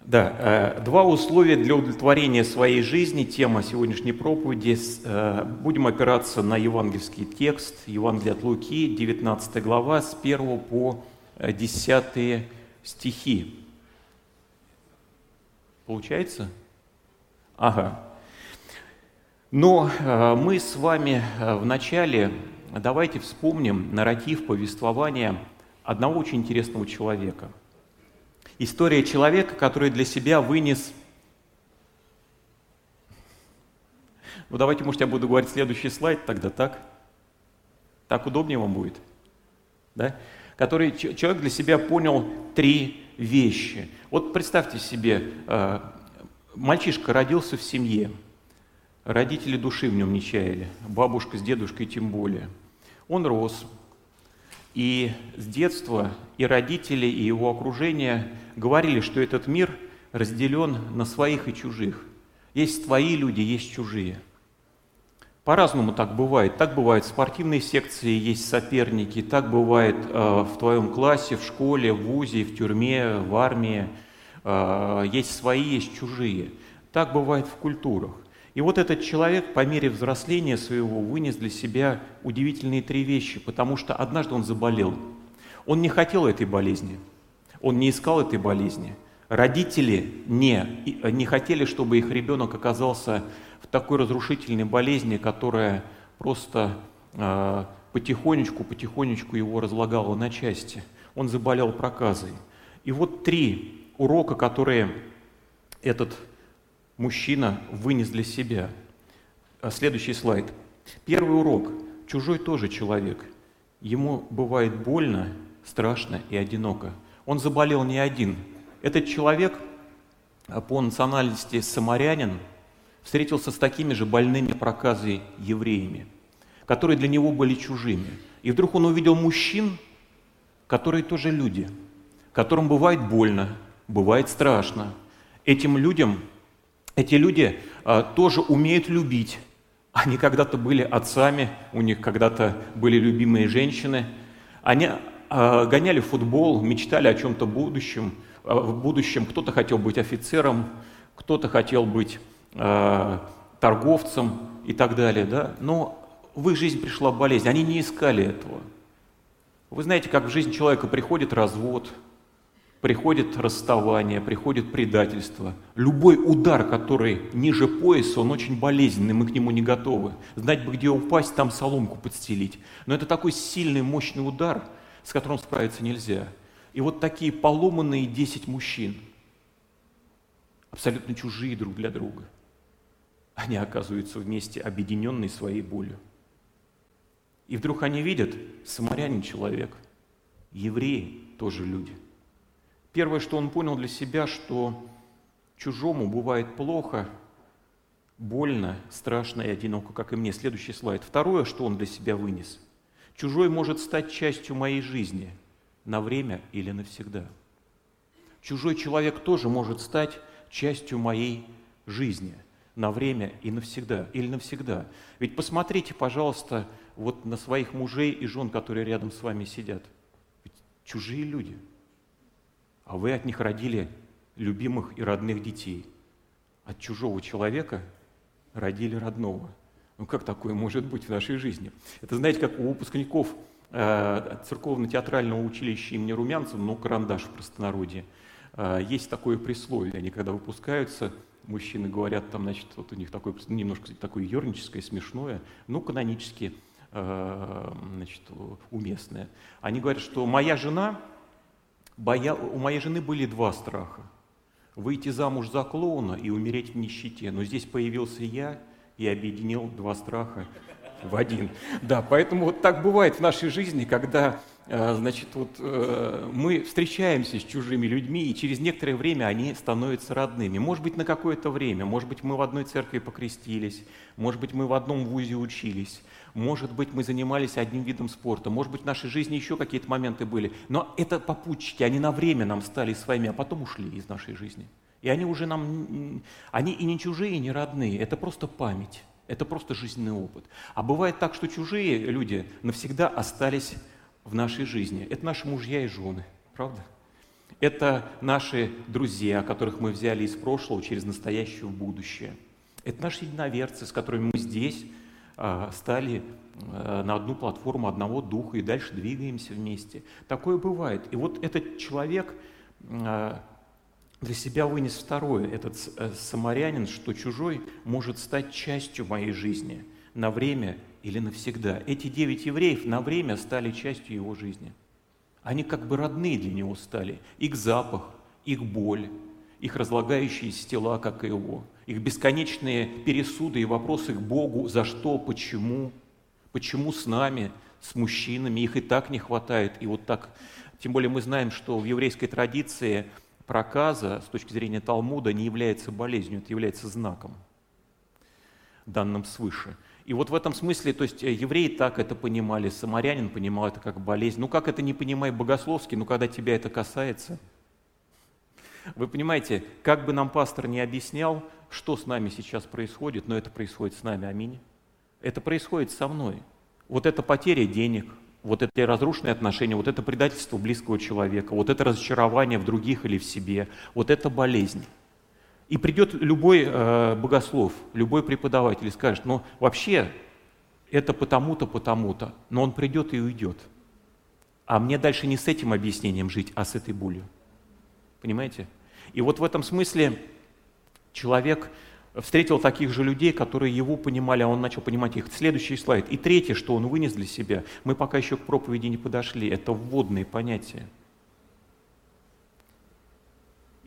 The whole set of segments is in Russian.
Да, э, два условия для удовлетворения своей жизни. Тема сегодняшней проповеди. Э, будем опираться на евангельский текст, Евангелие от Луки, 19 глава, с 1 по 10 стихи. Получается? Ага. Но э, мы с вами в начале, давайте вспомним нарратив повествования одного очень интересного человека – История человека, который для себя вынес... Ну давайте, может, я буду говорить следующий слайд тогда, так? Так удобнее вам будет? Да? Который человек для себя понял три вещи. Вот представьте себе, э, мальчишка родился в семье, родители души в нем не чаяли, бабушка с дедушкой тем более. Он рос, и с детства и родители, и его окружение говорили, что этот мир разделен на своих и чужих. Есть твои люди, есть чужие. По-разному так бывает. Так бывает в спортивной секции, есть соперники, так бывает э, в твоем классе, в школе, в вузе, в тюрьме, в армии. Э, есть свои, есть чужие. Так бывает в культурах. И вот этот человек по мере взросления своего вынес для себя удивительные три вещи, потому что однажды он заболел. Он не хотел этой болезни, он не искал этой болезни. Родители не, не хотели, чтобы их ребенок оказался в такой разрушительной болезни, которая просто э, потихонечку, потихонечку его разлагала на части. Он заболел проказой. И вот три урока, которые этот мужчина вынес для себя. А, следующий слайд. Первый урок. Чужой тоже человек. Ему бывает больно, страшно и одиноко. Он заболел не один. Этот человек а, по национальности самарянин встретился с такими же больными проказой евреями, которые для него были чужими. И вдруг он увидел мужчин, которые тоже люди, которым бывает больно, бывает страшно. Этим людям эти люди а, тоже умеют любить. Они когда-то были отцами, у них когда-то были любимые женщины. Они а, гоняли футбол, мечтали о чем-то будущем. А, в будущем кто-то хотел быть офицером, кто-то хотел быть торговцем и так далее. Да? Но в их жизнь пришла болезнь, они не искали этого. Вы знаете, как в жизнь человека приходит развод, приходит расставание, приходит предательство. Любой удар, который ниже пояса, он очень болезненный, мы к нему не готовы. Знать бы, где упасть, там соломку подстелить. Но это такой сильный, мощный удар, с которым справиться нельзя. И вот такие поломанные 10 мужчин, абсолютно чужие друг для друга, они оказываются вместе, объединенные своей болью. И вдруг они видят, самарянин человек, евреи тоже люди – Первое, что он понял для себя, что чужому бывает плохо, больно, страшно и одиноко, как и мне. Следующий слайд. Второе, что он для себя вынес. Чужой может стать частью моей жизни на время или навсегда. Чужой человек тоже может стать частью моей жизни на время и навсегда, или навсегда. Ведь посмотрите, пожалуйста, вот на своих мужей и жен, которые рядом с вами сидят. Ведь чужие люди – а вы от них родили любимых и родных детей. От чужого человека родили родного. Ну как такое может быть в нашей жизни? Это знаете, как у выпускников э, церковно-театрального училища имени Румянцева, ну карандаш в простонародье, э, есть такое присловие. Они когда выпускаются, мужчины говорят, там, значит, вот у них такое, немножко такое ерническое, смешное, ну канонически э, значит, уместное. Они говорят, что моя жена Боя... У моей жены были два страха. Выйти замуж за клоуна и умереть в нищете. Но здесь появился я и объединил два страха в один. Да, поэтому вот так бывает в нашей жизни, когда значит, вот, э, мы встречаемся с чужими людьми, и через некоторое время они становятся родными. Может быть, на какое-то время, может быть, мы в одной церкви покрестились, может быть, мы в одном вузе учились, может быть, мы занимались одним видом спорта, может быть, в нашей жизни еще какие-то моменты были. Но это попутчики, они на время нам стали своими, а потом ушли из нашей жизни. И они уже нам, они и не чужие, и не родные, это просто память, это просто жизненный опыт. А бывает так, что чужие люди навсегда остались в нашей жизни. Это наши мужья и жены, правда? Это наши друзья, которых мы взяли из прошлого через настоящее в будущее. Это наши единоверцы, с которыми мы здесь а, стали а, на одну платформу одного духа и дальше двигаемся вместе. Такое бывает. И вот этот человек а, для себя вынес второе, этот э, самарянин, что чужой может стать частью моей жизни на время или навсегда. Эти девять евреев на время стали частью его жизни. Они как бы родные для него стали. Их запах, их боль, их разлагающиеся тела, как и его, их бесконечные пересуды и вопросы к Богу, за что, почему, почему с нами, с мужчинами, их и так не хватает. И вот так, тем более мы знаем, что в еврейской традиции проказа с точки зрения Талмуда не является болезнью, это является знаком, данным свыше. И вот в этом смысле, то есть э, евреи так это понимали, самарянин понимал это как болезнь. Ну как это не понимай богословски, ну когда тебя это касается? Вы понимаете, как бы нам пастор не объяснял, что с нами сейчас происходит, но это происходит с нами, аминь. Это происходит со мной. Вот эта потеря денег, вот эти разрушенные отношения, вот это предательство близкого человека, вот это разочарование в других или в себе, вот это болезнь. И придет любой э, богослов, любой преподаватель и скажет, ну вообще это потому-то, потому-то, но он придет и уйдет. А мне дальше не с этим объяснением жить, а с этой болью. Понимаете? И вот в этом смысле человек встретил таких же людей, которые его понимали, а он начал понимать их. Следующий слайд. И третье, что он вынес для себя, мы пока еще к проповеди не подошли, это вводные понятия.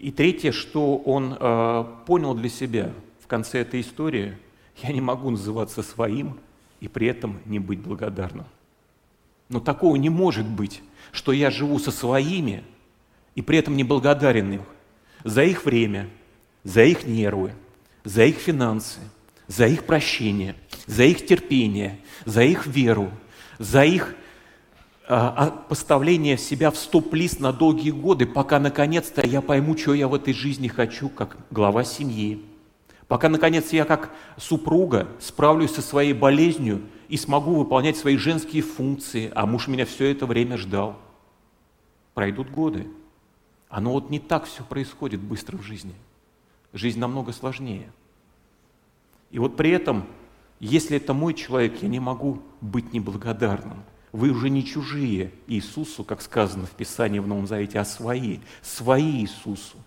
И третье, что он э, понял для себя в конце этой истории, я не могу называться своим и при этом не быть благодарным. Но такого не может быть, что я живу со своими и при этом не благодарен их за их время, за их нервы, за их финансы, за их прощение, за их терпение, за их веру, за их поставление себя в стоп-лист на долгие годы, пока наконец-то я пойму, что я в этой жизни хочу, как глава семьи. Пока наконец я как супруга справлюсь со своей болезнью и смогу выполнять свои женские функции, а муж меня все это время ждал. Пройдут годы. Оно вот не так все происходит быстро в жизни. Жизнь намного сложнее. И вот при этом, если это мой человек, я не могу быть неблагодарным. Вы уже не чужие Иисусу, как сказано в Писании в Новом Завете, а свои, свои Иисусу.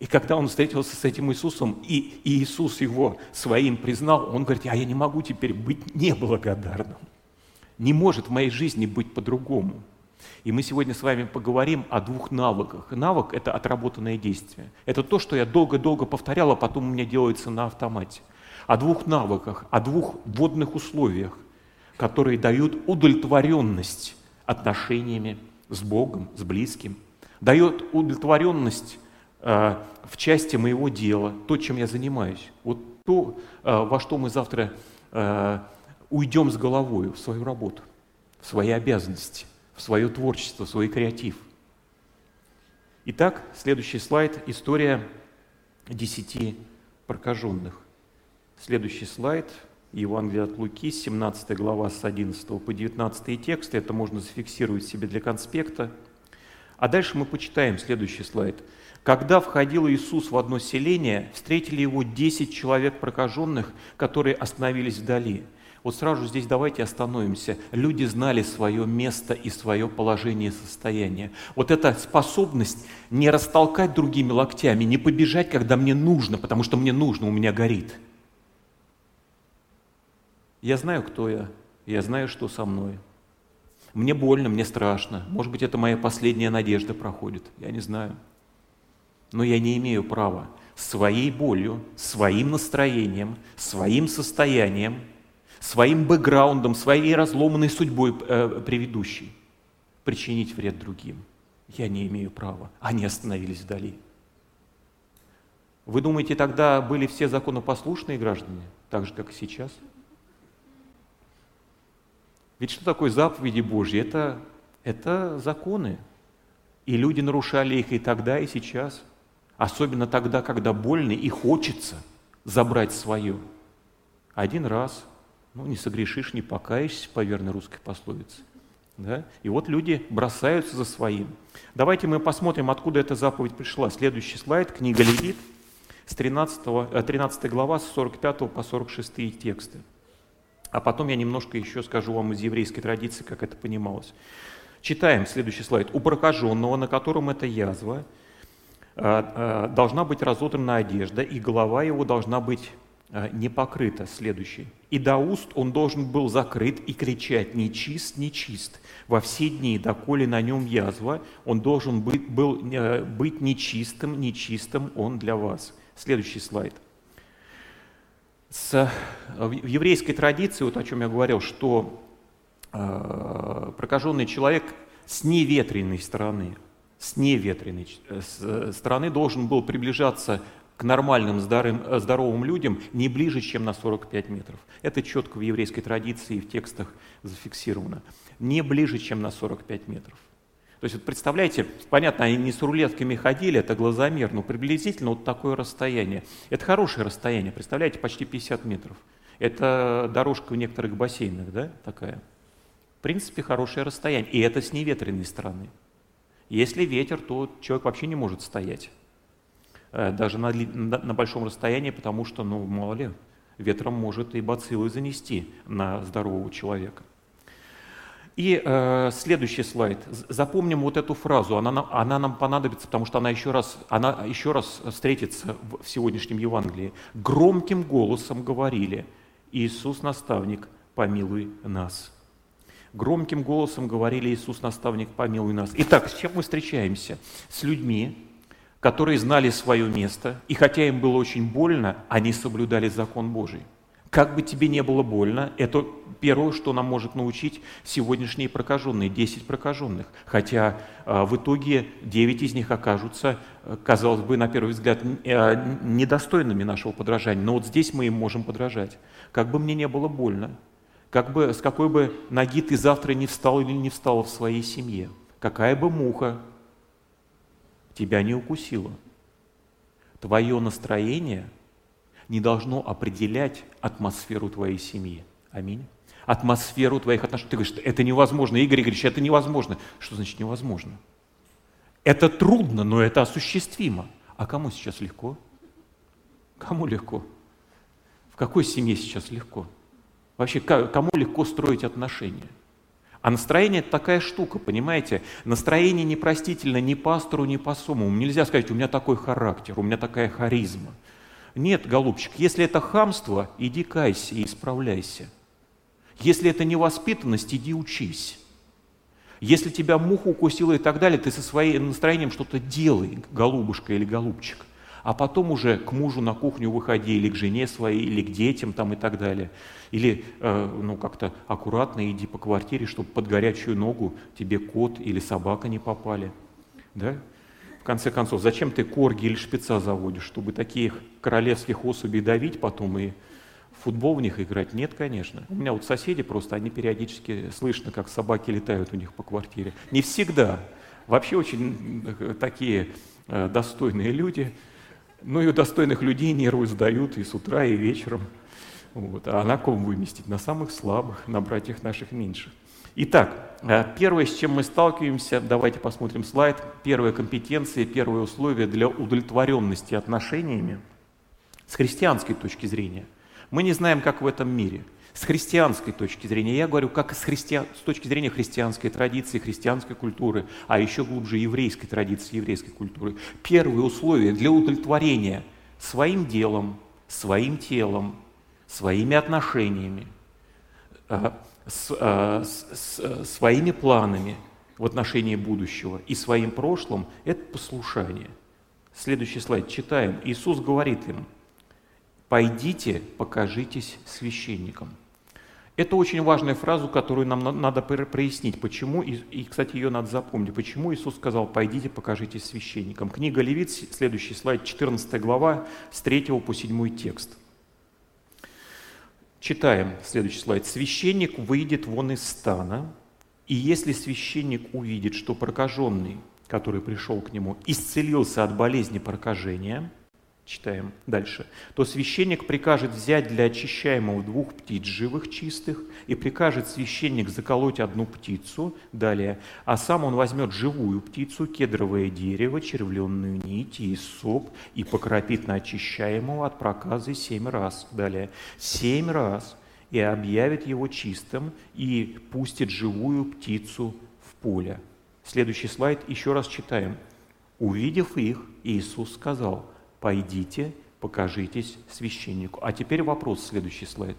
И когда он встретился с этим Иисусом, и Иисус его своим признал, он говорит, а я не могу теперь быть неблагодарным. Не может в моей жизни быть по-другому. И мы сегодня с вами поговорим о двух навыках. Навык – это отработанное действие. Это то, что я долго-долго повторял, а потом у меня делается на автомате. О двух навыках, о двух вводных условиях, которые дают удовлетворенность отношениями с Богом, с близким, дает удовлетворенность э, в части моего дела, то, чем я занимаюсь. Вот то, э, во что мы завтра э, уйдем с головой в свою работу, в свои обязанности в свое творчество, в свой креатив. Итак, следующий слайд – история десяти прокаженных. Следующий слайд – Евангелие от Луки, 17 глава с 11 по 19 текст. Это можно зафиксировать себе для конспекта. А дальше мы почитаем следующий слайд. Когда входил Иисус в одно селение, встретили его 10 человек прокаженных, которые остановились вдали – вот сразу здесь давайте остановимся. Люди знали свое место и свое положение и состояние. Вот эта способность не растолкать другими локтями, не побежать, когда мне нужно, потому что мне нужно, у меня горит. Я знаю, кто я, я знаю, что со мной. Мне больно, мне страшно. Может быть, это моя последняя надежда проходит, я не знаю. Но я не имею права своей болью, своим настроением, своим состоянием – своим бэкграундом, своей разломанной судьбой э, предыдущей причинить вред другим. Я не имею права. Они остановились вдали. Вы думаете, тогда были все законопослушные граждане, так же, как и сейчас? Ведь что такое заповеди Божьи? Это, это законы. И люди нарушали их и тогда, и сейчас. Особенно тогда, когда больно и хочется забрать свое. Один раз – ну, не согрешишь, не покаешься, по верной русской пословице. Да? И вот люди бросаются за своим. Давайте мы посмотрим, откуда эта заповедь пришла. Следующий слайд, книга Левит, с 13, 13 э, глава, с 45 по 46 тексты. А потом я немножко еще скажу вам из еврейской традиции, как это понималось. Читаем следующий слайд. «У прокаженного, на котором эта язва, э, э, должна быть разодрана одежда, и голова его должна быть не покрыта». Следующий. «И до уст он должен был закрыт и кричать «нечист, нечист». Во все дни, доколе на нем язва, он должен быть, был, быть нечистым, нечистым он для вас». Следующий слайд. С, в еврейской традиции, вот о чем я говорил, что э, прокаженный человек с неветренной стороны, с неветренной э, стороны должен был приближаться к нормальным здоровым, э, здоровым людям не ближе, чем на 45 метров. Это четко в еврейской традиции и в текстах зафиксировано. Не ближе, чем на 45 метров. То есть, вот представляете, понятно, они не с рулетками ходили, это глазомер, но приблизительно вот такое расстояние. Это хорошее расстояние, представляете, почти 50 метров. Это дорожка в некоторых бассейнах, да, такая. В принципе, хорошее расстояние. И это с неветренной стороны. Если ветер, то человек вообще не может стоять. Э, даже на, на, большом расстоянии, потому что, ну, мало ли, ветром может и бациллы занести на здорового человека. И э, следующий слайд. Запомним вот эту фразу. Она она нам понадобится, потому что она еще раз, она еще раз встретится в, в сегодняшнем Евангелии. Громким голосом говорили, Иисус наставник, помилуй нас. Громким голосом говорили, Иисус наставник, помилуй нас. Итак, с чем мы встречаемся? С людьми, которые знали свое место, и хотя им было очень больно, они соблюдали закон Божий. Как бы тебе не было больно, это первое, что нам может научить сегодняшние прокаженные, 10 прокаженных. Хотя э, в итоге 9 из них окажутся, э, казалось бы, на первый взгляд, э, недостойными нашего подражания. Но вот здесь мы им можем подражать. Как бы мне не было больно, как бы, с какой бы ноги ты завтра не встал или не встала в своей семье, какая бы муха тебя не укусила, твое настроение – не должно определять атмосферу твоей семьи. Аминь. Атмосферу твоих отношений. Ты говоришь, это невозможно. Игорь Игоревич, это невозможно. Что значит невозможно? Это трудно, но это осуществимо. А кому сейчас легко? Кому легко? В какой семье сейчас легко? Вообще, кому легко строить отношения? А настроение – это такая штука, понимаете? Настроение непростительно ни пастору, ни посому. Нельзя сказать, у меня такой характер, у меня такая харизма. Нет, голубчик, если это хамство, иди кайся и исправляйся. Если это невоспитанность, иди учись. Если тебя муха укусила и так далее, ты со своим настроением что-то делай, голубушка или голубчик. А потом уже к мужу на кухню выходи, или к жене своей, или к детям там и так далее. Или э, ну, как-то аккуратно иди по квартире, чтобы под горячую ногу тебе кот или собака не попали. Да? В конце концов, зачем ты корги или шпица заводишь, чтобы таких королевских особей давить потом и в футбол в них играть? Нет, конечно. У меня вот соседи просто, они периодически слышно, как собаки летают у них по квартире. Не всегда. Вообще очень э, такие э, достойные люди. Ну и у достойных людей нервы сдают и с утра, и вечером. Вот. А на ком выместить? На самых слабых, на братьях наших меньших. Итак, э, первое, с чем мы сталкиваемся, давайте посмотрим слайд. Первая компетенция, первое условие для удовлетворенности отношениями с христианской точки зрения. Мы не знаем, как в этом мире. С христианской точки зрения, я говорю, как с, христиан, с точки зрения христианской традиции, христианской культуры, а еще глубже еврейской традиции, еврейской культуры. Первое условие для удовлетворения своим делом, своим телом, своими отношениями э, – с, э, с, с своими планами в отношении будущего и своим прошлым, это послушание. Следующий слайд читаем. Иисус говорит им, пойдите, покажитесь священникам. Это очень важная фраза, которую нам надо прояснить. Почему, и, кстати, ее надо запомнить. Почему Иисус сказал, пойдите, покажитесь священникам. Книга Левит, следующий слайд, 14 глава, с 3 по 7 текст. Читаем следующий слайд. «Священник выйдет вон из стана, и если священник увидит, что прокаженный, который пришел к нему, исцелился от болезни прокажения, читаем дальше, то священник прикажет взять для очищаемого двух птиц живых чистых, и прикажет священник заколоть одну птицу, далее, а сам он возьмет живую птицу, кедровое дерево, червленную нить и соп, и покропит на очищаемого от проказы семь раз, далее, семь раз, и объявит его чистым, и пустит живую птицу в поле. Следующий слайд еще раз читаем. Увидев их, Иисус сказал – пойдите, покажитесь священнику. А теперь вопрос, следующий слайд.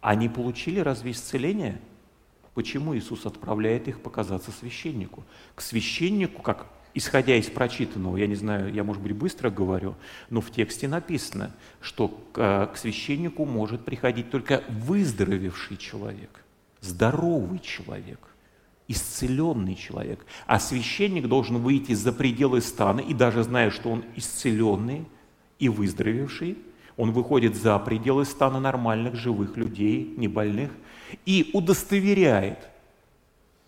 Они получили разве исцеление? Почему Иисус отправляет их показаться священнику? К священнику, как исходя из прочитанного, я не знаю, я, может быть, быстро говорю, но в тексте написано, что к, э, священнику может приходить только выздоровевший человек, здоровый человек, исцеленный человек. А священник должен выйти за пределы стана, и даже зная, что он исцеленный и выздоровевший, он выходит за пределы стана нормальных, живых людей, не больных, и удостоверяет,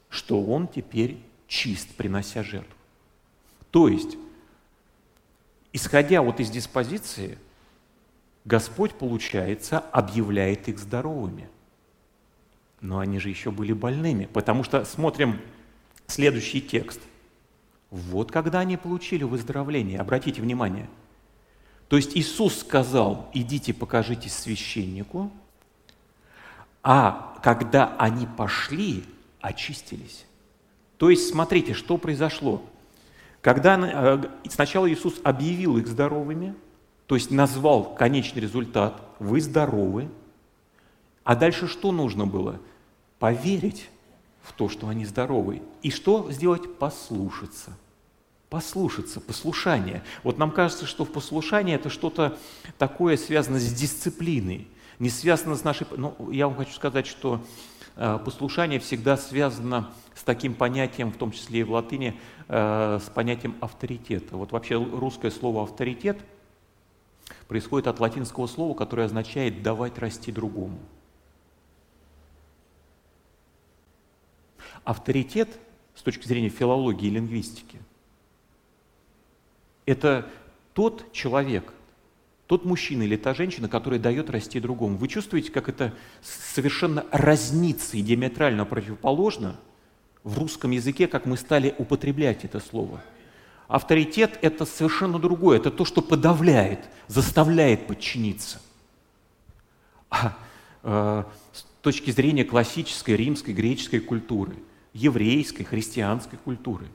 что он теперь чист, принося жертву. То есть, исходя вот из диспозиции, Господь, получается, объявляет их здоровыми – но они же еще были больными, потому что смотрим следующий текст. Вот когда они получили выздоровление, обратите внимание. То есть Иисус сказал, идите покажитесь священнику, а когда они пошли, очистились. То есть смотрите, что произошло. Когда э, сначала Иисус объявил их здоровыми, то есть назвал конечный результат, вы здоровы, а дальше что нужно было? Поверить в то, что они здоровы. И что сделать? Послушаться. Послушаться, послушание. Вот нам кажется, что в послушании это что-то такое связано с дисциплиной, не связано с нашей... Ну, я вам хочу сказать, что э, послушание всегда связано с таким понятием, в том числе и в латыни, э, с понятием авторитета. Вот вообще русское слово «авторитет» происходит от латинского слова, которое означает «давать расти другому». Авторитет с точки зрения филологии и лингвистики – это тот человек, тот мужчина или та женщина, который дает расти другому. Вы чувствуете, как это совершенно разнится и диаметрально противоположно в русском языке, как мы стали употреблять это слово. Авторитет – это совершенно другое, это то, что подавляет, заставляет подчиниться. А э, с точки зрения классической римской, греческой культуры – еврейской, христианской культуры.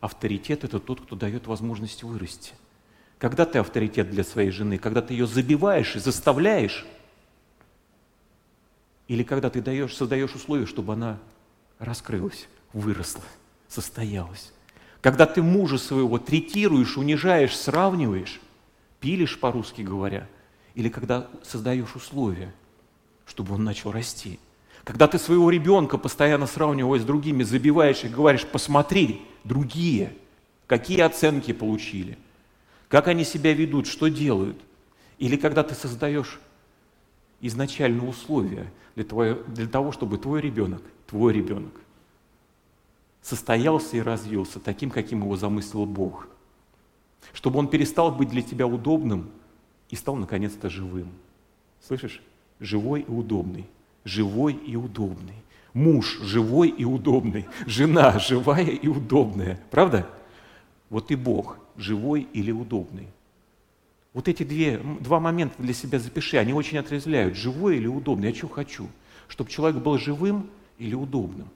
Авторитет – это тот, кто дает возможность вырасти. Когда ты авторитет для своей жены? Когда ты ее забиваешь и заставляешь? Или когда ты даешь, создаешь условия, чтобы она раскрылась, выросла, состоялась? Когда ты мужа своего третируешь, унижаешь, сравниваешь, пилишь, по-русски говоря, или когда создаешь условия, чтобы он начал расти – когда ты своего ребенка постоянно сравнивая с другими, забиваешь и говоришь, посмотри, другие, какие оценки получили, как они себя ведут, что делают. Или когда ты создаешь изначальные условия для, твоего, для того, чтобы твой ребенок, твой ребенок, состоялся и развился таким, каким его замыслил Бог. Чтобы он перестал быть для тебя удобным и стал наконец-то живым. Слышишь? Живой и удобный живой и удобный. Муж живой и удобный. Жена живая и удобная. Правда? Вот и Бог живой или удобный. Вот эти две, два момента для себя запиши, они очень отрезвляют. Живой или удобный, я что хочу? Чтобы человек был живым или удобным.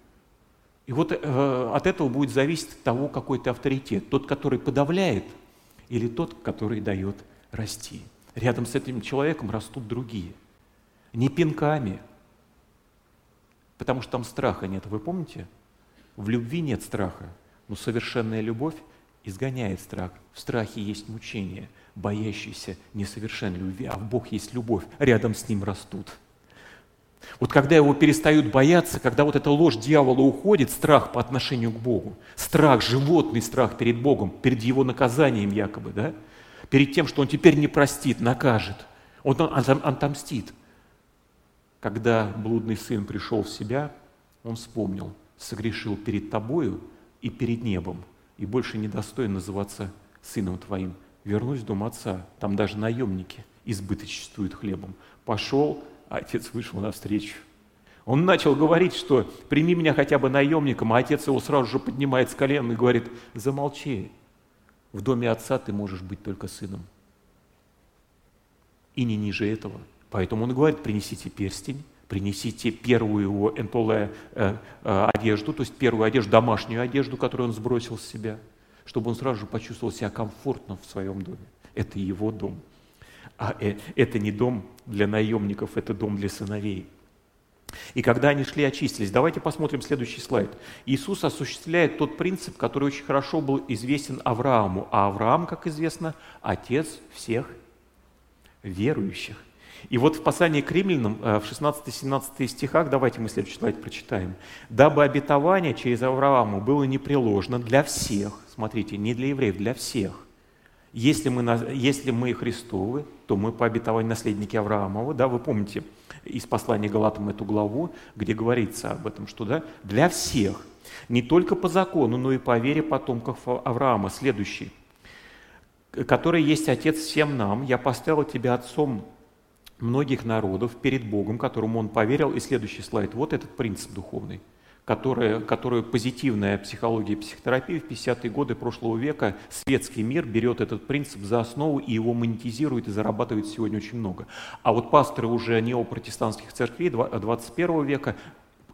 И вот э, от этого будет зависеть того, какой ты авторитет. Тот, который подавляет, или тот, который дает расти. Рядом с этим человеком растут другие. Не пинками, потому что там страха нет. Вы помните? В любви нет страха, но совершенная любовь изгоняет страх. В страхе есть мучение, боящийся несовершенной любви, а в Бог есть любовь, рядом с ним растут. Вот когда его перестают бояться, когда вот эта ложь дьявола уходит, страх по отношению к Богу, страх, животный страх перед Богом, перед его наказанием якобы, да, перед тем, что он теперь не простит, накажет, он отомстит. Когда блудный сын пришел в себя, он вспомнил, согрешил перед тобою и перед небом, и больше не достоин называться сыном твоим. вернусь в дом отца. Там даже наемники избыточествуют хлебом. Пошел, а отец вышел навстречу. Он начал говорить, что прими меня хотя бы наемником, а отец его сразу же поднимает с колен и говорит, замолчи, в доме отца ты можешь быть только сыном. И не ниже этого. Поэтому он говорит, принесите перстень, принесите первую его энтоле э, э, одежду, то есть первую одежду, домашнюю одежду, которую он сбросил с себя, чтобы он сразу же почувствовал себя комфортно в своем доме. Это его дом. А э, это не дом для наемников, это дом для сыновей. И когда они шли, очистились. Давайте посмотрим следующий слайд. Иисус осуществляет тот принцип, который очень хорошо был известен Аврааму. А Авраам, как известно, отец всех верующих. И вот в послании к римлянам э, в 16-17 стихах, давайте мы следующий слайд прочитаем. «Дабы обетование через Авраама было непреложно для всех». Смотрите, не для евреев, для всех. Если мы, если мы Христовы, то мы по обетованию наследники Авраамова. Да, вы помните из послания Галатам эту главу, где говорится об этом, что да, для всех, не только по закону, но и по вере потомков Авраама. Следующий. «Который есть Отец всем нам, я поставил тебя Отцом многих народов перед Богом, которому он поверил. И следующий слайд. Вот этот принцип духовный, который, которую позитивная психология и психотерапия в 50-е годы прошлого века, светский мир берет этот принцип за основу и его монетизирует и зарабатывает сегодня очень много. А вот пасторы уже неопротестантских церквей 21 века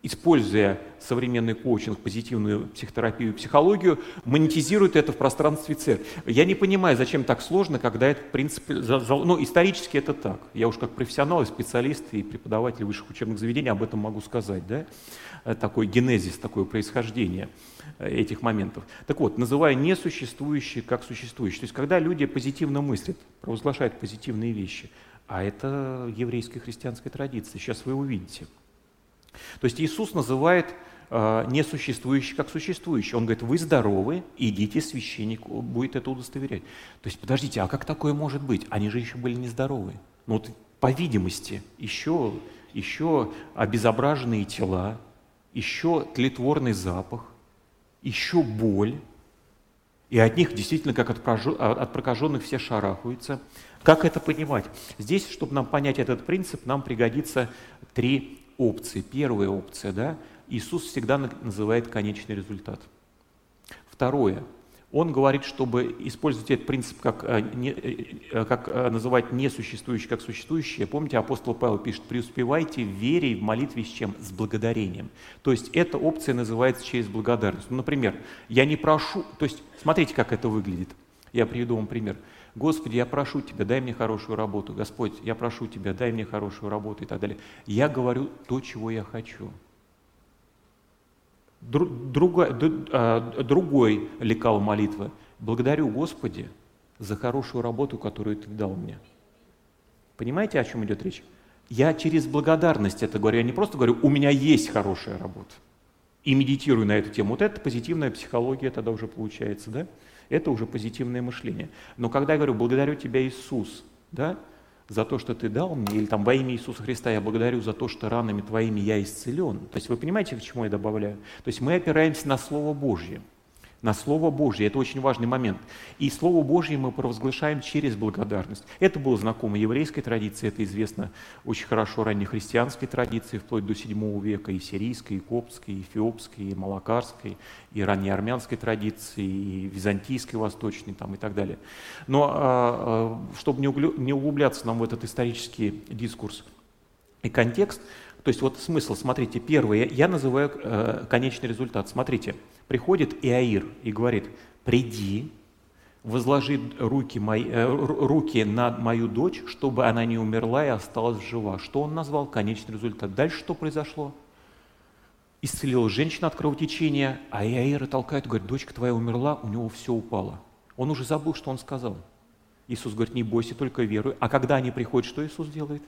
используя современный коучинг, позитивную психотерапию психологию, монетизирует это в пространстве церкви. Я не понимаю, зачем так сложно, когда это, в принципе, ну, исторически это так. Я уж как профессионал и специалист и преподаватель высших учебных заведений об этом могу сказать, да? Э, такой генезис, такое происхождение э, этих моментов. Так вот, называя несуществующие как существующие. То есть, когда люди позитивно мыслят, провозглашают позитивные вещи, а это еврейская христианская традиция, сейчас вы увидите – то есть Иисус называет э, несуществующее как существующее. Он говорит, вы здоровы, идите, священник будет это удостоверять. То есть, подождите, а как такое может быть? Они же еще были нездоровы. Ну вот, по видимости, еще, еще обезображенные тела, еще тлетворный запах, еще боль, и от них действительно, как от прокаженных, все шарахаются. Как это понимать? Здесь, чтобы нам понять этот принцип, нам пригодится три опции. Первая опция, да, Иисус всегда называет конечный результат. Второе, он говорит, чтобы использовать этот принцип, как, э, не, э, как э, называть несуществующее как существующее. Помните, апостол Павел пишет, преуспевайте в вере и в молитве с чем? С благодарением. То есть эта опция называется через благодарность. Ну, например, я не прошу, то есть смотрите, как это выглядит. Я приведу вам пример. Господи, я прошу Тебя, дай мне хорошую работу. Господь, я прошу Тебя, дай мне хорошую работу и так далее. Я говорю то, чего я хочу. Другой, а, другой лекал молитвы. Благодарю, Господи, за хорошую работу, которую Ты дал мне. Понимаете, о чем идет речь? Я через благодарность это говорю. Я не просто говорю, у меня есть хорошая работа. И медитирую на эту тему. Вот это позитивная психология тогда уже получается, да? Это уже позитивное мышление. Но когда я говорю, благодарю тебя, Иисус, да, за то, что ты дал мне, или там во имя Иисуса Христа я благодарю за то, что ранами твоими я исцелен. То есть вы понимаете, к чему я добавляю? То есть мы опираемся на Слово Божье на Слово Божье. Это очень важный момент. И Слово Божье мы провозглашаем через благодарность. Это было знакомо еврейской традиции, это известно очень хорошо раннехристианской традиции, вплоть до VII века, и сирийской, и коптской, и эфиопской, и малакарской, и раннеармянской традиции, и византийской, восточной там, и так далее. Но а, а, чтобы не углубляться нам в этот исторический дискурс и контекст, то есть вот смысл, смотрите, первое, я называю э, конечный результат. Смотрите, приходит Иаир и говорит, приди, возложи руки, мои, э, руки на мою дочь, чтобы она не умерла и осталась жива. Что он назвал? Конечный результат. Дальше что произошло? Исцелила женщина от кровотечения, а Иаира толкает, говорит, дочка твоя умерла, у него все упало. Он уже забыл, что он сказал. Иисус говорит, не бойся, только веруй. А когда они приходят, что Иисус делает?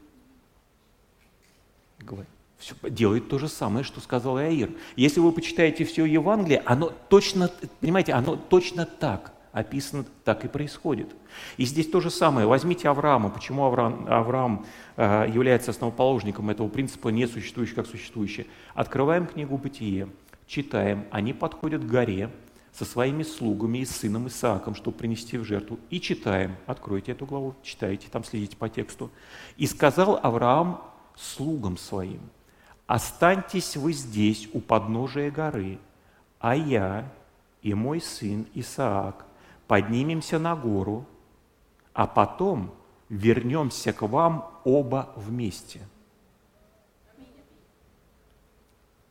говорит, все, делает то же самое, что сказал Иаир. Если вы почитаете все Евангелие, оно точно, понимаете, оно точно так описано, так и происходит. И здесь то же самое. Возьмите Авраама. Почему Авраам, Авраам э, является основоположником этого принципа несуществующий как существующее? Открываем книгу «Бытие», читаем, они подходят к горе, со своими слугами и сыном Исааком, чтобы принести в жертву. И читаем, откройте эту главу, читайте, там следите по тексту. «И сказал Авраам слугам своим, останьтесь вы здесь у подножия горы, а я и мой сын Исаак поднимемся на гору, а потом вернемся к вам оба вместе».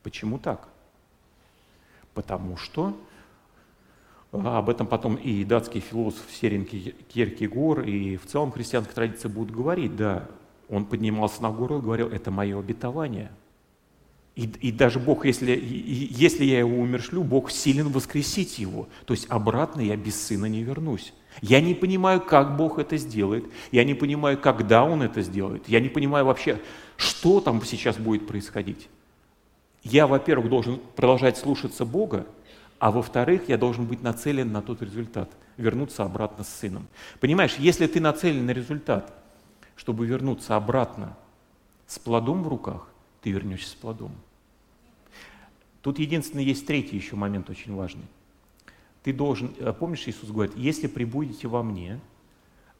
Почему так? Потому что а об этом потом и датский философ Серин Кierкегор, и в целом христианская традиция будут говорить, да, он поднимался на гору и говорил, это мое обетование. И, и даже Бог, если, если я его умершлю, Бог силен воскресить его. То есть обратно я без сына не вернусь. Я не понимаю, как Бог это сделает. Я не понимаю, когда Он это сделает. Я не понимаю вообще, что там сейчас будет происходить. Я, во-первых, должен продолжать слушаться Бога, а во-вторых, я должен быть нацелен на тот результат, вернуться обратно с сыном. Понимаешь, если ты нацелен на результат, чтобы вернуться обратно с плодом в руках, ты вернешься с плодом. Тут единственный есть третий еще момент очень важный. Ты должен, э, помнишь, Иисус говорит, если прибудете во мне,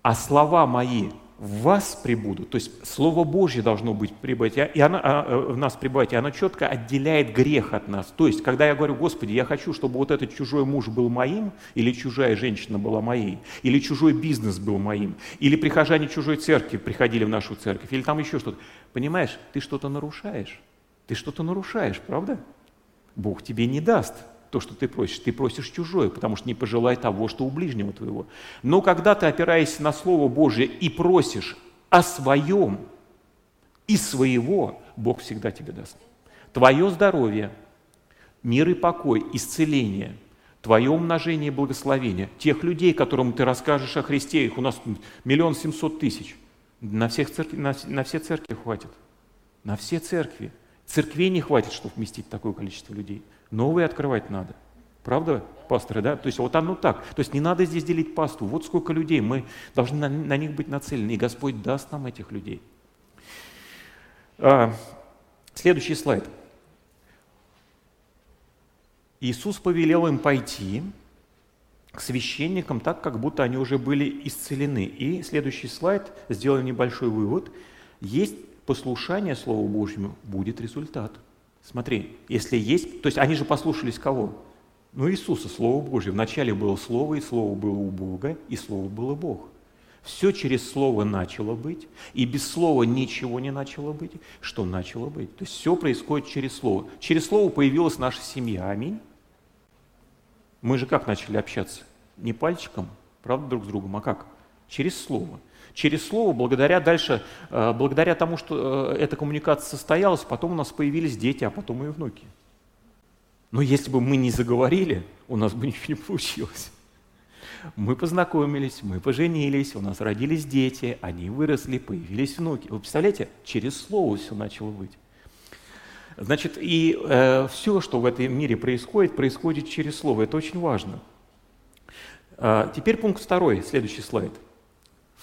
а слова мои в вас прибудут, то есть Слово Божье должно быть прибывать, и оно, а, э, в нас пребывать, и оно четко отделяет грех от нас. То есть, когда я говорю, Господи, я хочу, чтобы вот этот чужой муж был моим, или чужая женщина была моей, или чужой бизнес был моим, или прихожане чужой церкви приходили в нашу церковь, или там еще что-то. Понимаешь, ты что-то нарушаешь. Ты что-то нарушаешь, правда? Бог тебе не даст то, что ты просишь. Ты просишь чужое, потому что не пожелай того, что у ближнего твоего. Но когда ты, опираешься на Слово Божие и просишь о своем и своего, Бог всегда тебе даст. Твое здоровье, мир и покой, исцеление, твое умножение и благословение, тех людей, которым ты расскажешь о Христе, их у нас миллион семьсот тысяч, на, всех церкви, на, на все церкви хватит. На все церкви. Церквей не хватит, чтобы вместить такое количество людей – Новые открывать надо. Правда, пасторы, да? То есть вот оно так. То есть не надо здесь делить пасту. Вот сколько людей, мы должны на, на них быть нацелены, и Господь даст нам этих людей. А, следующий слайд. Иисус повелел им пойти к священникам так, как будто они уже были исцелены. И следующий слайд, сделаем небольшой вывод. Есть послушание Слову Божьему, будет результат – Смотри, если есть, то есть они же послушались кого? Ну, Иисуса, Слово Божье. Вначале было Слово, и Слово было у Бога, и Слово было Бог. Все через Слово начало быть, и без Слова ничего не начало быть. Что начало быть? То есть все происходит через Слово. Через Слово появилась наша семья. Аминь. Мы же как начали общаться? Не пальчиком, правда, друг с другом, а как? Через Слово через слово, благодаря дальше, э, благодаря тому, что э, эта коммуникация состоялась, потом у нас появились дети, а потом и внуки. Но если бы мы не заговорили, у нас бы ничего не получилось. Мы познакомились, мы поженились, у нас родились дети, они выросли, появились внуки. Вы представляете, через слово все начало быть. Значит, и э, все, что в этом мире происходит, происходит через слово. Это очень важно. А, теперь пункт второй, следующий слайд –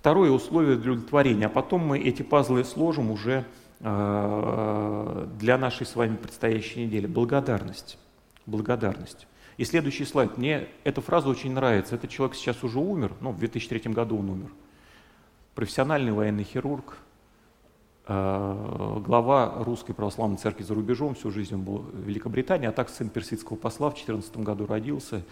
Второе условие для удовлетворения, а потом мы эти пазлы сложим уже э, для нашей с вами предстоящей недели. Благодарность. Благодарность. И следующий слайд. Мне эта фраза очень нравится. Этот человек сейчас уже умер, ну, в 2003 году он умер. Профессиональный военный хирург, э, глава Русской Православной Церкви за рубежом, всю жизнь он был в Великобритании, а так сын персидского посла в 2014 году родился.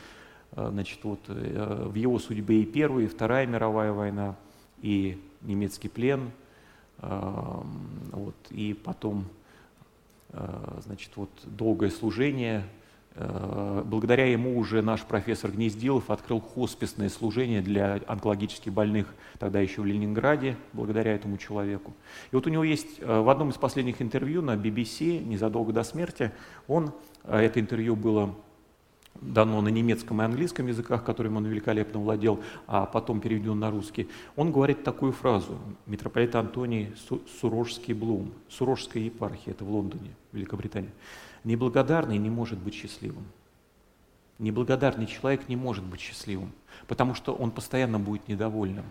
Э, значит, вот, в его судьбе и Первая, и Вторая мировая война – и немецкий плен, вот, и потом а, значит, вот, долгое служение. А, благодаря ему уже наш профессор Гнездилов открыл хосписное служение для онкологических больных тогда еще в Ленинграде, благодаря этому человеку. И вот у него есть а, в одном из последних интервью на BBC, незадолго до смерти, он, это интервью было дано на немецком и английском языках, которым он великолепно владел, а потом переведен на русский, он говорит такую фразу, митрополит Антоний Сурожский Блум, Сурожская епархия, это в Лондоне, Великобритания. Неблагодарный не может быть счастливым. Неблагодарный человек не может быть счастливым, потому что он постоянно будет недовольным.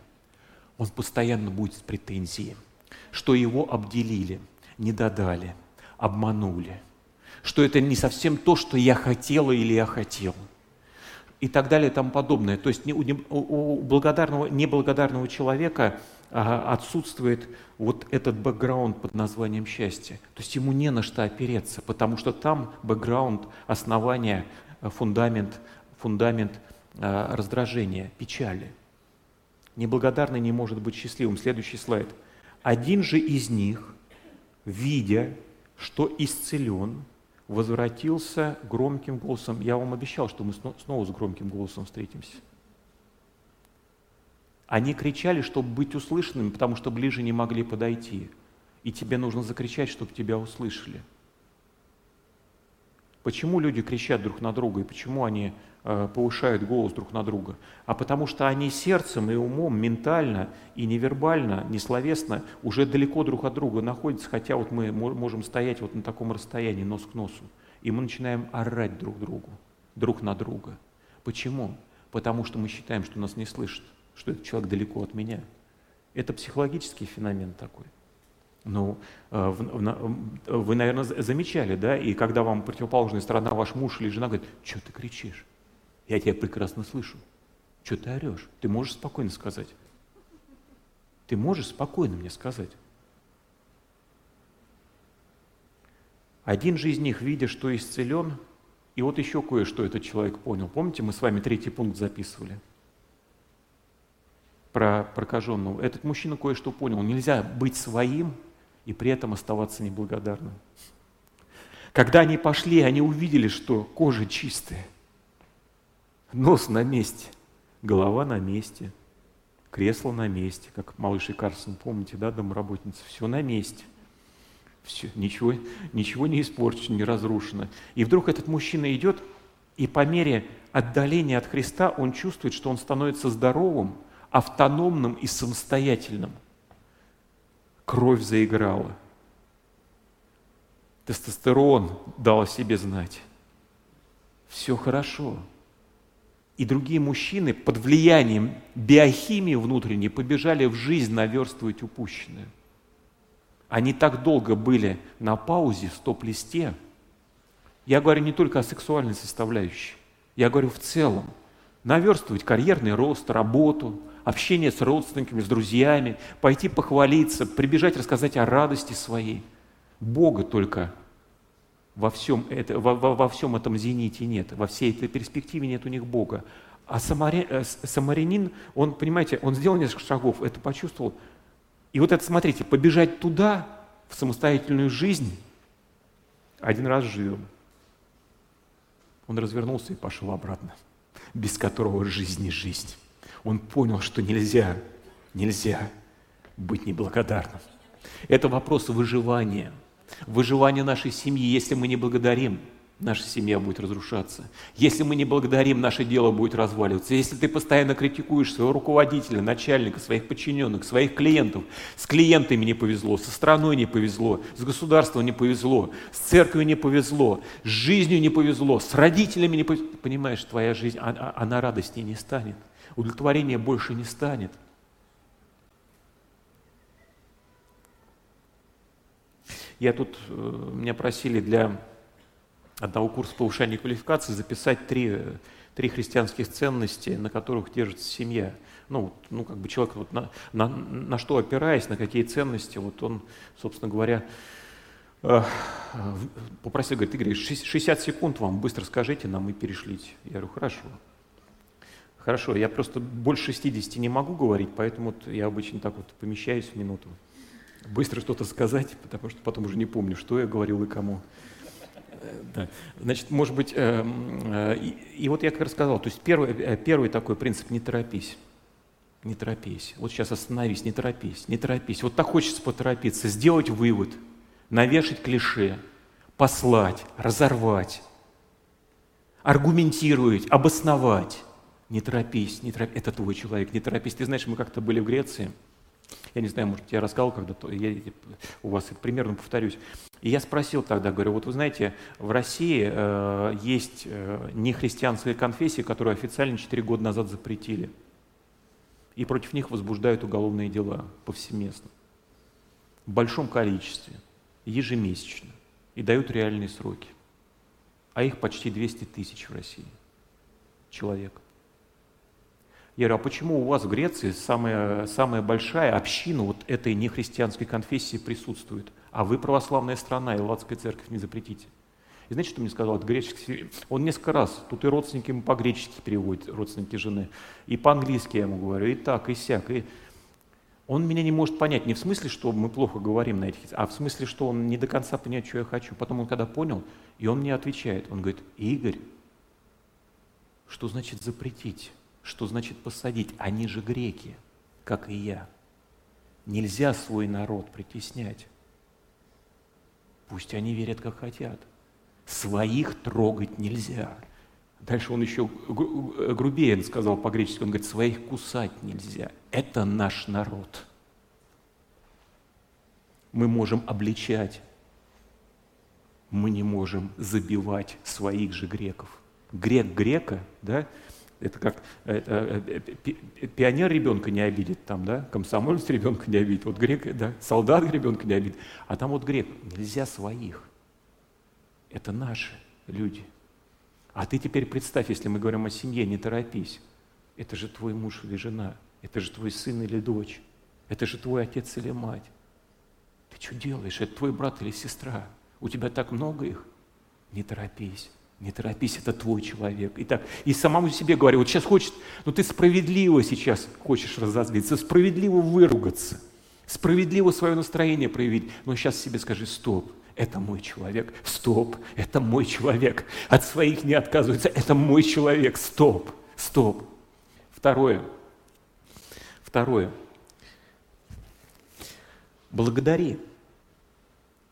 Он постоянно будет с претензией, что его обделили, не додали, обманули – что это не совсем то, что я хотела или я хотел. и так далее и тому подобное. То есть у, благодарного, неблагодарного человека а, отсутствует вот этот бэкграунд под названием счастье. То есть ему не на что опереться, потому что там бэкграунд, основание, фундамент, фундамент а, раздражения, печали. Неблагодарный не может быть счастливым. Следующий слайд. Один же из них, видя, что исцелен, возвратился громким голосом. Я вам обещал, что мы снова с громким голосом встретимся. Они кричали, чтобы быть услышанными, потому что ближе не могли подойти. И тебе нужно закричать, чтобы тебя услышали. Почему люди кричат друг на друга и почему они повышают голос друг на друга? А потому что они сердцем и умом, ментально и невербально, несловесно уже далеко друг от друга находятся, хотя вот мы можем стоять вот на таком расстоянии, нос к носу. И мы начинаем орать друг другу, друг на друга. Почему? Потому что мы считаем, что нас не слышат, что этот человек далеко от меня. Это психологический феномен такой. Ну, э, вы, наверное, замечали, да, и когда вам противоположная сторона, ваш муж или жена говорит, что ты кричишь? Я тебя прекрасно слышу. Что ты орешь? Ты можешь спокойно сказать? Ты можешь спокойно мне сказать? Один же из них, видя, что исцелен, и вот еще кое-что этот человек понял. Помните, мы с вами третий пункт записывали? Про прокаженного. Этот мужчина кое-что понял. Нельзя быть своим и при этом оставаться неблагодарным. Когда они пошли, они увидели, что кожа чистая, нос на месте, голова на месте, кресло на месте, как малыш и Карсон, помните, да, домработница, все на месте. Все, ничего, ничего не испорчено, не разрушено. И вдруг этот мужчина идет, и по мере отдаления от Христа он чувствует, что он становится здоровым, автономным и самостоятельным – кровь заиграла. Тестостерон дал о себе знать. Все хорошо. И другие мужчины под влиянием биохимии внутренней побежали в жизнь наверстывать упущенное. Они так долго были на паузе, в стоп-листе. Я говорю не только о сексуальной составляющей. Я говорю в целом. Наверстывать карьерный рост, работу, общение с родственниками, с друзьями, пойти похвалиться, прибежать рассказать о радости своей. Бога только во всем, это, во, во, всем этом зените нет, во всей этой перспективе нет у них Бога. А самари, э, самарянин, он, понимаете, он сделал несколько шагов, это почувствовал. И вот это, смотрите, побежать туда, в самостоятельную жизнь, один раз живем. Он развернулся и пошел обратно, без которого жизнь не жизнь он понял, что нельзя, нельзя быть неблагодарным. Это вопрос выживания. Выживание нашей семьи, если мы не благодарим, наша семья будет разрушаться. Если мы не благодарим, наше дело будет разваливаться. Если ты постоянно критикуешь своего руководителя, начальника, своих подчиненных, своих клиентов, с клиентами не повезло, со страной не повезло, с государством не повезло, с церковью не повезло, с жизнью не повезло, с родителями не повезло, понимаешь, твоя жизнь, она, она радостнее не станет удовлетворения больше не станет. Я тут, э, меня просили для одного курса повышения квалификации записать три, три христианских ценности, на которых держится семья. Ну, ну как бы человек вот на, на, на что опираясь, на какие ценности, вот он, собственно говоря, э, попросил, говорит, Игорь, 60 секунд вам быстро скажите нам и перешлите. Я говорю, хорошо. Хорошо, я просто больше 60 не могу говорить, поэтому я обычно так вот помещаюсь в минуту. Быстро что-то сказать, потому что потом уже не помню, что я говорил и кому. Э, да. Значит, может быть, э, э, и, и вот я как рассказал, то есть первый, э, первый такой принцип – не торопись. Не торопись. Вот сейчас остановись, не торопись, не торопись. Вот так хочется поторопиться, сделать вывод, навешать клише, послать, разорвать, аргументировать, обосновать. Не торопись, не торопись, это твой человек, не торопись. Ты знаешь, мы как-то были в Греции, я не знаю, может, я рассказывал когда-то, я у вас примерно повторюсь. И я спросил тогда, говорю, вот вы знаете, в России э, есть э, нехристианские конфессии, которые официально 4 года назад запретили. И против них возбуждают уголовные дела повсеместно. В большом количестве, ежемесячно. И дают реальные сроки. А их почти 200 тысяч в России. человек. Я говорю, а почему у вас в Греции самая, самая большая община вот этой нехристианской конфессии присутствует, а вы православная страна, и Латская церковь не запретите? И знаете, что мне сказал? Это греческий... Он несколько раз, тут и родственники ему по-гречески переводят, родственники жены, и по-английски я ему говорю, и так, и сяк. И он меня не может понять не в смысле, что мы плохо говорим на этих, а в смысле, что он не до конца понимает, что я хочу. Потом он когда понял, и он мне отвечает, он говорит, Игорь, что значит запретить? Что значит посадить? Они же греки, как и я. Нельзя свой народ притеснять. Пусть они верят, как хотят. Своих трогать нельзя. Дальше он еще грубее сказал по-гречески, он говорит, своих кусать нельзя. Это наш народ. Мы можем обличать, мы не можем забивать своих же греков. Грек грека, да, это как это, э, пионер ребенка не обидит, там, да, комсомолец ребенка не обидит, вот грек, да, солдат ребенка не обидит, а там вот грек, нельзя своих. Это наши люди. А ты теперь представь, если мы говорим о семье, не торопись. Это же твой муж или жена, это же твой сын или дочь, это же твой отец или мать. Ты что делаешь? Это твой брат или сестра. У тебя так много их. Не торопись. Не торопись, это твой человек. И так, и самому себе говорю, вот сейчас хочет, ну ты справедливо сейчас хочешь разозлиться, справедливо выругаться, справедливо свое настроение проявить, но сейчас себе скажи, стоп, это мой человек, стоп, это мой человек, от своих не отказывается, это мой человек, стоп, стоп. Второе, второе, благодари.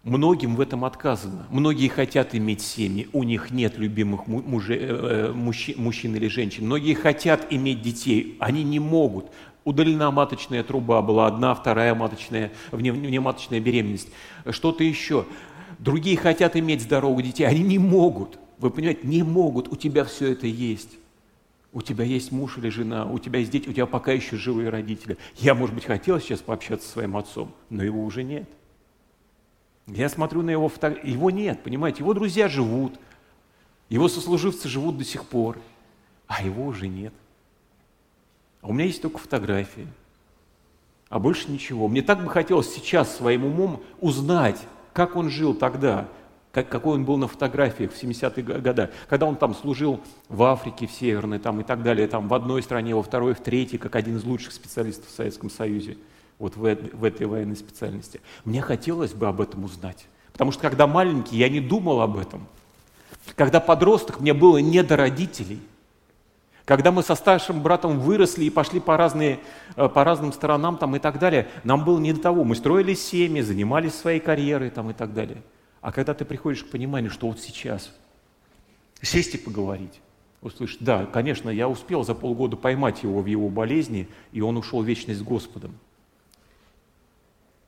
Многим в этом отказано. Многие хотят иметь семьи, у них нет любимых мужей, э, э, мужчин, мужчин или женщин. Многие хотят иметь детей, они не могут. Удалена маточная труба, была одна, вторая маточная, внематочная беременность. Что-то еще. Другие хотят иметь здоровых детей, они не могут. Вы понимаете, не могут, у тебя все это есть. У тебя есть муж или жена, у тебя есть дети, у тебя пока еще живые родители. Я, может быть, хотел сейчас пообщаться со своим отцом, но его уже нет. Я смотрю на его фотографии, его нет, понимаете, его друзья живут, его сослуживцы живут до сих пор, а его уже нет. А у меня есть только фотографии, а больше ничего. Мне так бы хотелось сейчас своим умом узнать, как он жил тогда, как, какой он был на фотографиях в 70-е годы, когда он там служил в Африке, в Северной там, и так далее, там, в одной стране, во второй, в третьей, как один из лучших специалистов в Советском Союзе вот в, в этой военной специальности. Мне хотелось бы об этом узнать. Потому что когда маленький, я не думал об этом. Когда подросток, мне было не до родителей. Когда мы со старшим братом выросли и пошли по, разные, э, по разным сторонам там, и так далее, нам было не до того. Мы строили семьи, занимались своей карьерой там, и так далее. А когда ты приходишь к пониманию, что вот сейчас сесть и поговорить, услышать, да, конечно, я успел за полгода поймать его в его болезни, и он ушел в вечность с Господом.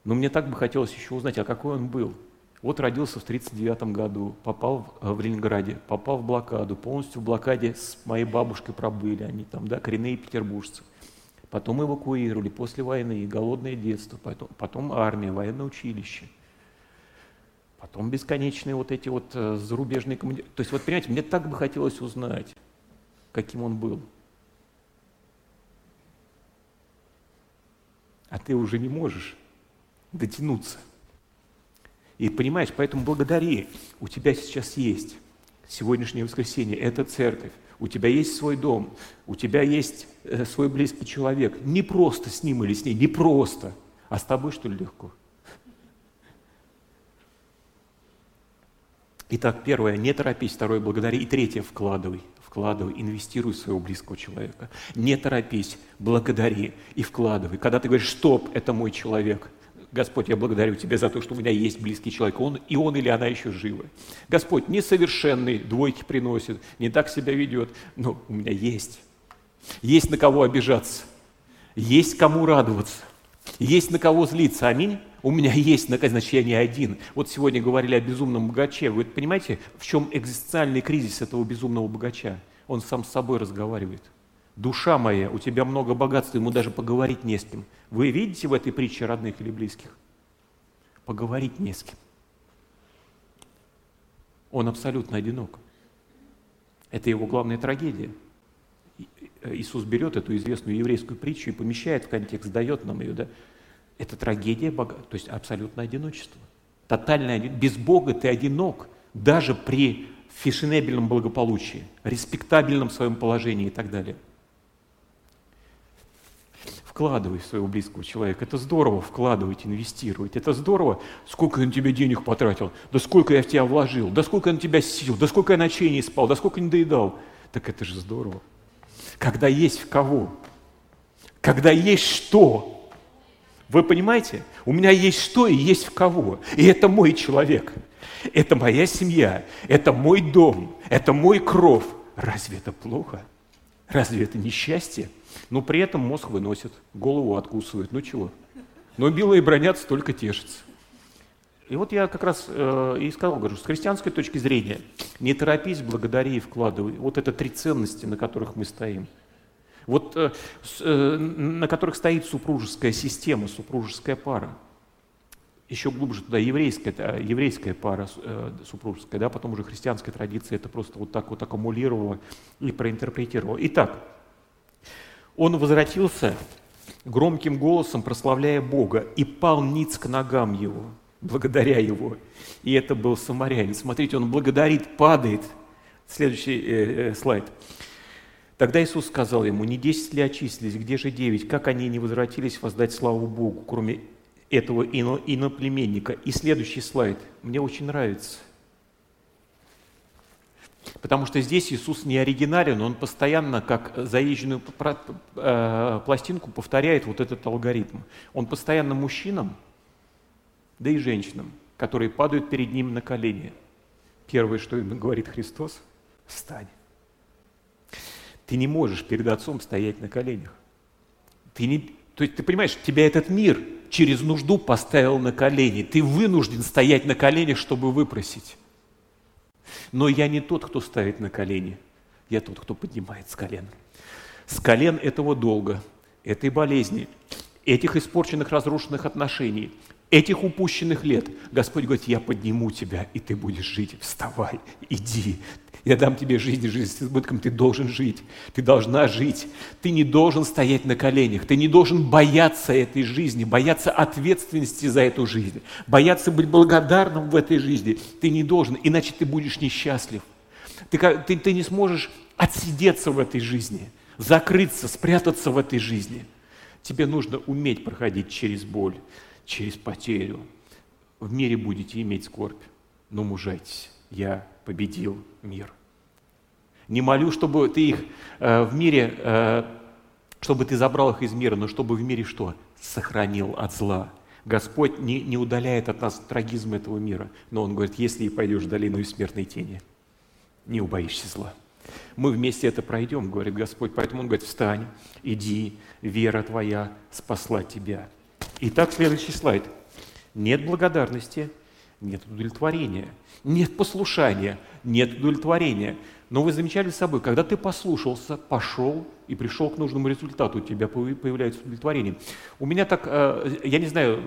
Но мне так бы хотелось еще узнать, а какой он был. Вот родился в 1939 году, попал в, э, в Ленинграде, попал в блокаду, полностью в блокаде с моей бабушкой пробыли, они там, да, коренные петербуржцы. Потом эвакуировали после войны, голодное детство, потом, потом армия, военное училище. Потом бесконечные вот эти вот э, зарубежные командировки. То есть, вот понимаете, мне так бы хотелось узнать, каким он был. А ты уже не можешь дотянуться. И понимаешь, поэтому благодари. У тебя сейчас есть сегодняшнее воскресенье, это церковь. У тебя есть свой дом, у тебя есть э, свой близкий человек. Не просто с ним или с ней, не просто. А с тобой что ли легко? Итак, первое, не торопись, второе, благодари. И третье, вкладывай, вкладывай, инвестируй в своего близкого человека. Не торопись, благодари и вкладывай. Когда ты говоришь, стоп, это мой человек – Господь, я благодарю Тебя за то, что у меня есть близкий человек, он, и он или она еще живы. Господь, несовершенный, двойки приносит, не так себя ведет, но у меня есть. Есть на кого обижаться, есть кому радоваться, есть на кого злиться. Аминь. У меня есть, значит, я не один. Вот сегодня говорили о безумном богаче. Вы понимаете, в чем экзистенциальный кризис этого безумного богача? Он сам с собой разговаривает. Душа моя, у тебя много богатства, ему даже поговорить не с кем. Вы видите в этой притче родных или близких? Поговорить не с кем. Он абсолютно одинок. Это его главная трагедия. Иисус берет эту известную еврейскую притчу и помещает в контекст, дает нам ее, да? Это трагедия Бога, то есть абсолютное одиночество. Тотальное, без Бога ты одинок, даже при фешенебельном благополучии, респектабельном своем положении и так далее. Вкладывай в своего близкого человека. Это здорово вкладывать, инвестировать. Это здорово. Сколько я на тебя денег потратил? Да сколько я в тебя вложил? Да сколько я на тебя сил? Да сколько я ночей не спал? Да сколько не доедал? Так это же здорово. Когда есть в кого? Когда есть что? Вы понимаете? У меня есть что и есть в кого. И это мой человек. Это моя семья. Это мой дом. Это мой кров. Разве это плохо? Разве это несчастье? Но при этом мозг выносит, голову откусывает. Ну чего? Но белые бронятся, только тешатся. И вот я как раз э, и сказал, говорю, с христианской точки зрения, не торопись, благодари и вкладывай. Вот это три ценности, на которых мы стоим. Вот э, с, э, на которых стоит супружеская система, супружеская пара. Еще глубже туда еврейская, э, еврейская пара э, супружеская, да, потом уже христианская традиция это просто вот так вот аккумулировала и проинтерпретировала. Итак, он возвратился громким голосом, прославляя Бога, и пал ниц к ногам его, благодаря его. И это был самарянин. Смотрите, он благодарит, падает. Следующий э, э, слайд. Тогда Иисус сказал ему, не десять ли очистились, где же девять? Как они не возвратились воздать славу Богу, кроме этого ино, иноплеменника? И следующий слайд. Мне очень нравится – Потому что здесь Иисус не оригинален, он постоянно, как заезженную э, пластинку, повторяет вот этот алгоритм. Он постоянно мужчинам, да и женщинам, которые падают перед ним на колени. Первое, что им говорит Христос, встань. Ты не можешь перед Отцом стоять на коленях. Ты не, то есть ты понимаешь, тебя этот мир через нужду поставил на колени. Ты вынужден стоять на коленях, чтобы выпросить. Но я не тот, кто ставит на колени, я тот, кто поднимает с колен. С колен этого долга, этой болезни, этих испорченных, разрушенных отношений, этих упущенных лет. Господь говорит, я подниму тебя, и ты будешь жить. Вставай, иди, я дам тебе жизнь, жизнь с избытком, ты должен жить, ты должна жить. Ты не должен стоять на коленях, ты не должен бояться этой жизни, бояться ответственности за эту жизнь, бояться быть благодарным в этой жизни. Ты не должен, иначе ты будешь несчастлив. Ты, ты, ты не сможешь отсидеться в этой жизни, закрыться, спрятаться в этой жизни. Тебе нужно уметь проходить через боль, через потерю. В мире будете иметь скорбь, но мужайтесь. Я победил мир. Не молю, чтобы ты их э, в мире, э, чтобы ты забрал их из мира, но чтобы в мире что? Сохранил от зла. Господь не, не удаляет от нас трагизм этого мира, но Он говорит, если и пойдешь в долину смертной тени, не убоишься зла. Мы вместе это пройдем, говорит Господь. Поэтому Он говорит, встань, иди, вера твоя спасла тебя. Итак, следующий слайд. Нет благодарности, нет удовлетворения, нет послушания, нет удовлетворения. Но вы замечали с собой, когда ты послушался, пошел и пришел к нужному результату, у тебя появляется удовлетворение. У меня так, э, я не знаю,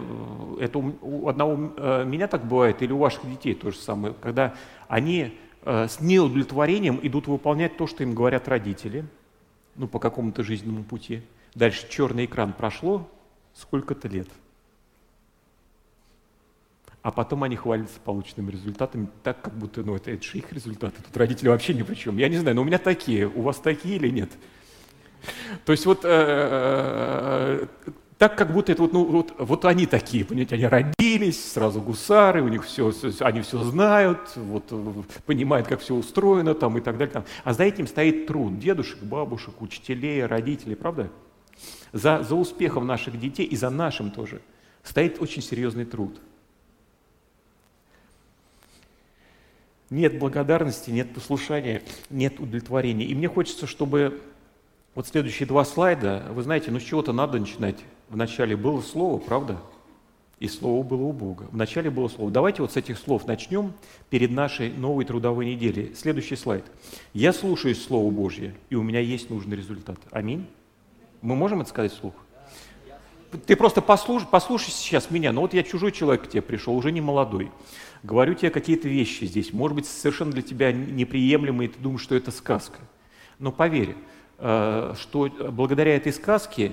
э, это у одного э, меня так бывает или у ваших детей то же самое, когда они с неудовлетворением идут выполнять то, что им говорят родители, ну, по какому-то жизненному пути. Дальше черный экран прошло сколько-то лет – а потом они хвалятся полученными результатами, так как будто, ну, это, это же их результаты, тут родители вообще ни при чем. Я не знаю, но у меня такие, у вас такие или нет? То есть вот э, так, как будто это вот, ну, вот, вот они такие, понимаете, они родились, сразу гусары, у них все, они все знают, вот, понимают, как все устроено там и так далее. Там. А за этим стоит труд дедушек, бабушек, учителей, родителей, правда? За, за успехом наших детей и за нашим тоже стоит очень серьезный труд – нет благодарности, нет послушания, нет удовлетворения. И мне хочется, чтобы вот следующие два слайда, вы знаете, ну с чего-то надо начинать. Вначале было слово, правда? И слово было у Бога. Вначале было слово. Давайте вот с этих слов начнем перед нашей новой трудовой неделей. Следующий слайд. Я слушаюсь Слово Божье, и у меня есть нужный результат. Аминь. Мы можем это сказать вслух? Ты просто послушай, послушай сейчас меня. Ну вот я чужой человек к тебе пришел, уже не молодой говорю тебе какие-то вещи здесь, может быть, совершенно для тебя неприемлемые, ты думаешь, что это сказка. Но поверь, э, что благодаря этой сказке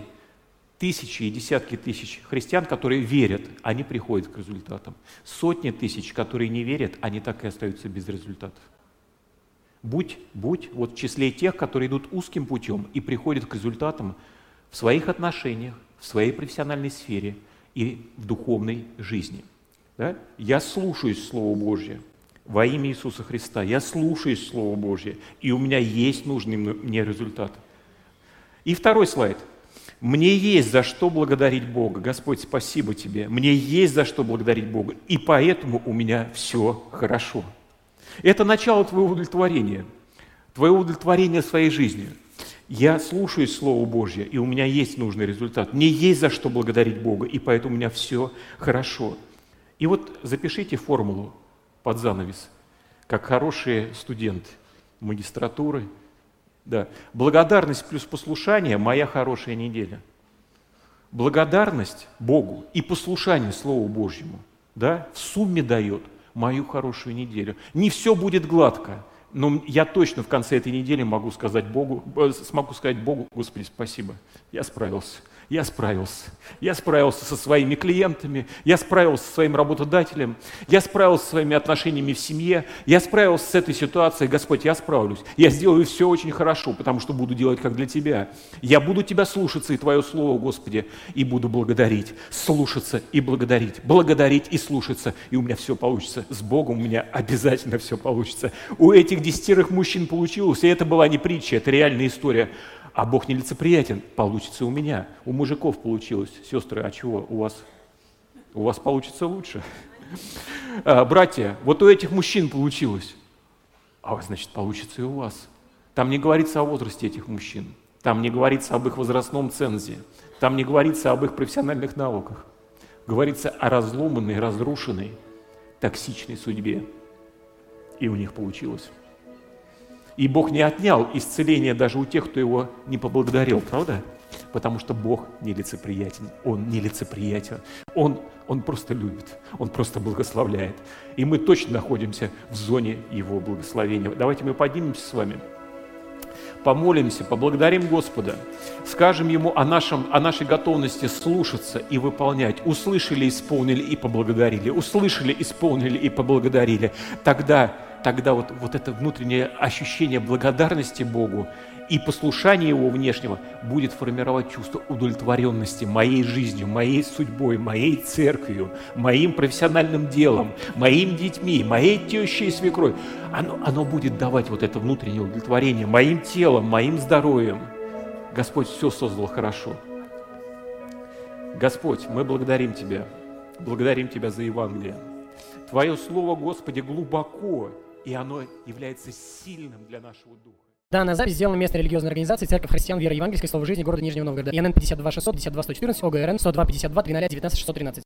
тысячи и десятки тысяч христиан, которые верят, они приходят к результатам. Сотни тысяч, которые не верят, они так и остаются без результатов. Будь, будь вот в числе тех, которые идут узким путем и приходят к результатам в своих отношениях, в своей профессиональной сфере и в духовной жизни. Да? Я слушаюсь Слово Божье во имя Иисуса Христа. Я слушаюсь Слово Божье, и у меня есть нужный мне результат. И второй слайд – мне есть за что благодарить Бога. Господь, спасибо Тебе. Мне есть за что благодарить Бога. И поэтому у меня все хорошо. Это начало твоего удовлетворения. Твоего удовлетворения своей жизнью. Я слушаюсь Слово Божье, и у меня есть нужный результат. Мне есть за что благодарить Бога, и поэтому у меня все хорошо. И вот запишите формулу под занавес, как хорошие студенты магистратуры – да. Благодарность плюс послушание – моя хорошая неделя. Благодарность Богу и послушание Слову Божьему да, в сумме дает мою хорошую неделю. Не все будет гладко, но я точно в конце этой недели могу сказать Богу, э, смогу сказать Богу, Господи, спасибо, я справился я справился. Я справился со своими клиентами, я справился со своим работодателем, я справился со своими отношениями в семье, я справился с этой ситуацией. Господь, я справлюсь. Я сделаю все очень хорошо, потому что буду делать как для Тебя. Я буду Тебя слушаться и Твое Слово, Господи, и буду благодарить. Слушаться и благодарить. Благодарить и слушаться. И у меня все получится. С Богом у меня обязательно все получится. У этих десятерых мужчин получилось, и это была не притча, это реальная история. А Бог нелицеприятен, получится у меня. У мужиков получилось. Сестры, а чего у вас? У вас получится лучше. А, братья, вот у этих мужчин получилось. А значит, получится и у вас. Там не говорится о возрасте этих мужчин. Там не говорится об их возрастном цензе. Там не говорится об их профессиональных навыках. Говорится о разломанной, разрушенной, токсичной судьбе. И у них получилось. И Бог не отнял исцеление даже у тех, кто его не поблагодарил, правда? Потому что Бог нелицеприятен, Он нелицеприятен, Он, он просто любит, Он просто благословляет. И мы точно находимся в зоне Его благословения. Давайте мы поднимемся с вами, помолимся, поблагодарим Господа, скажем Ему о, нашем, о нашей готовности слушаться и выполнять. Услышали, исполнили и поблагодарили. Услышали, исполнили и поблагодарили. Тогда тогда вот, вот это внутреннее ощущение благодарности Богу и послушание Его внешнего будет формировать чувство удовлетворенности моей жизнью, моей судьбой, моей церковью, моим профессиональным делом, моими детьми, моей тещей и свекрой. Оно, оно будет давать вот это внутреннее удовлетворение моим телом, моим здоровьем. Господь все создал хорошо. Господь, мы благодарим Тебя, благодарим Тебя за Евангелие. Твое Слово, Господи, глубоко и оно является сильным для нашего духа. Данная запись сделана местной религиозной организацией Церковь Христиан Веры Евангельской Слова Жизни города Нижнего Новгорода. ИНН 52 600 52 114 ОГРН 102 52 300 19 613.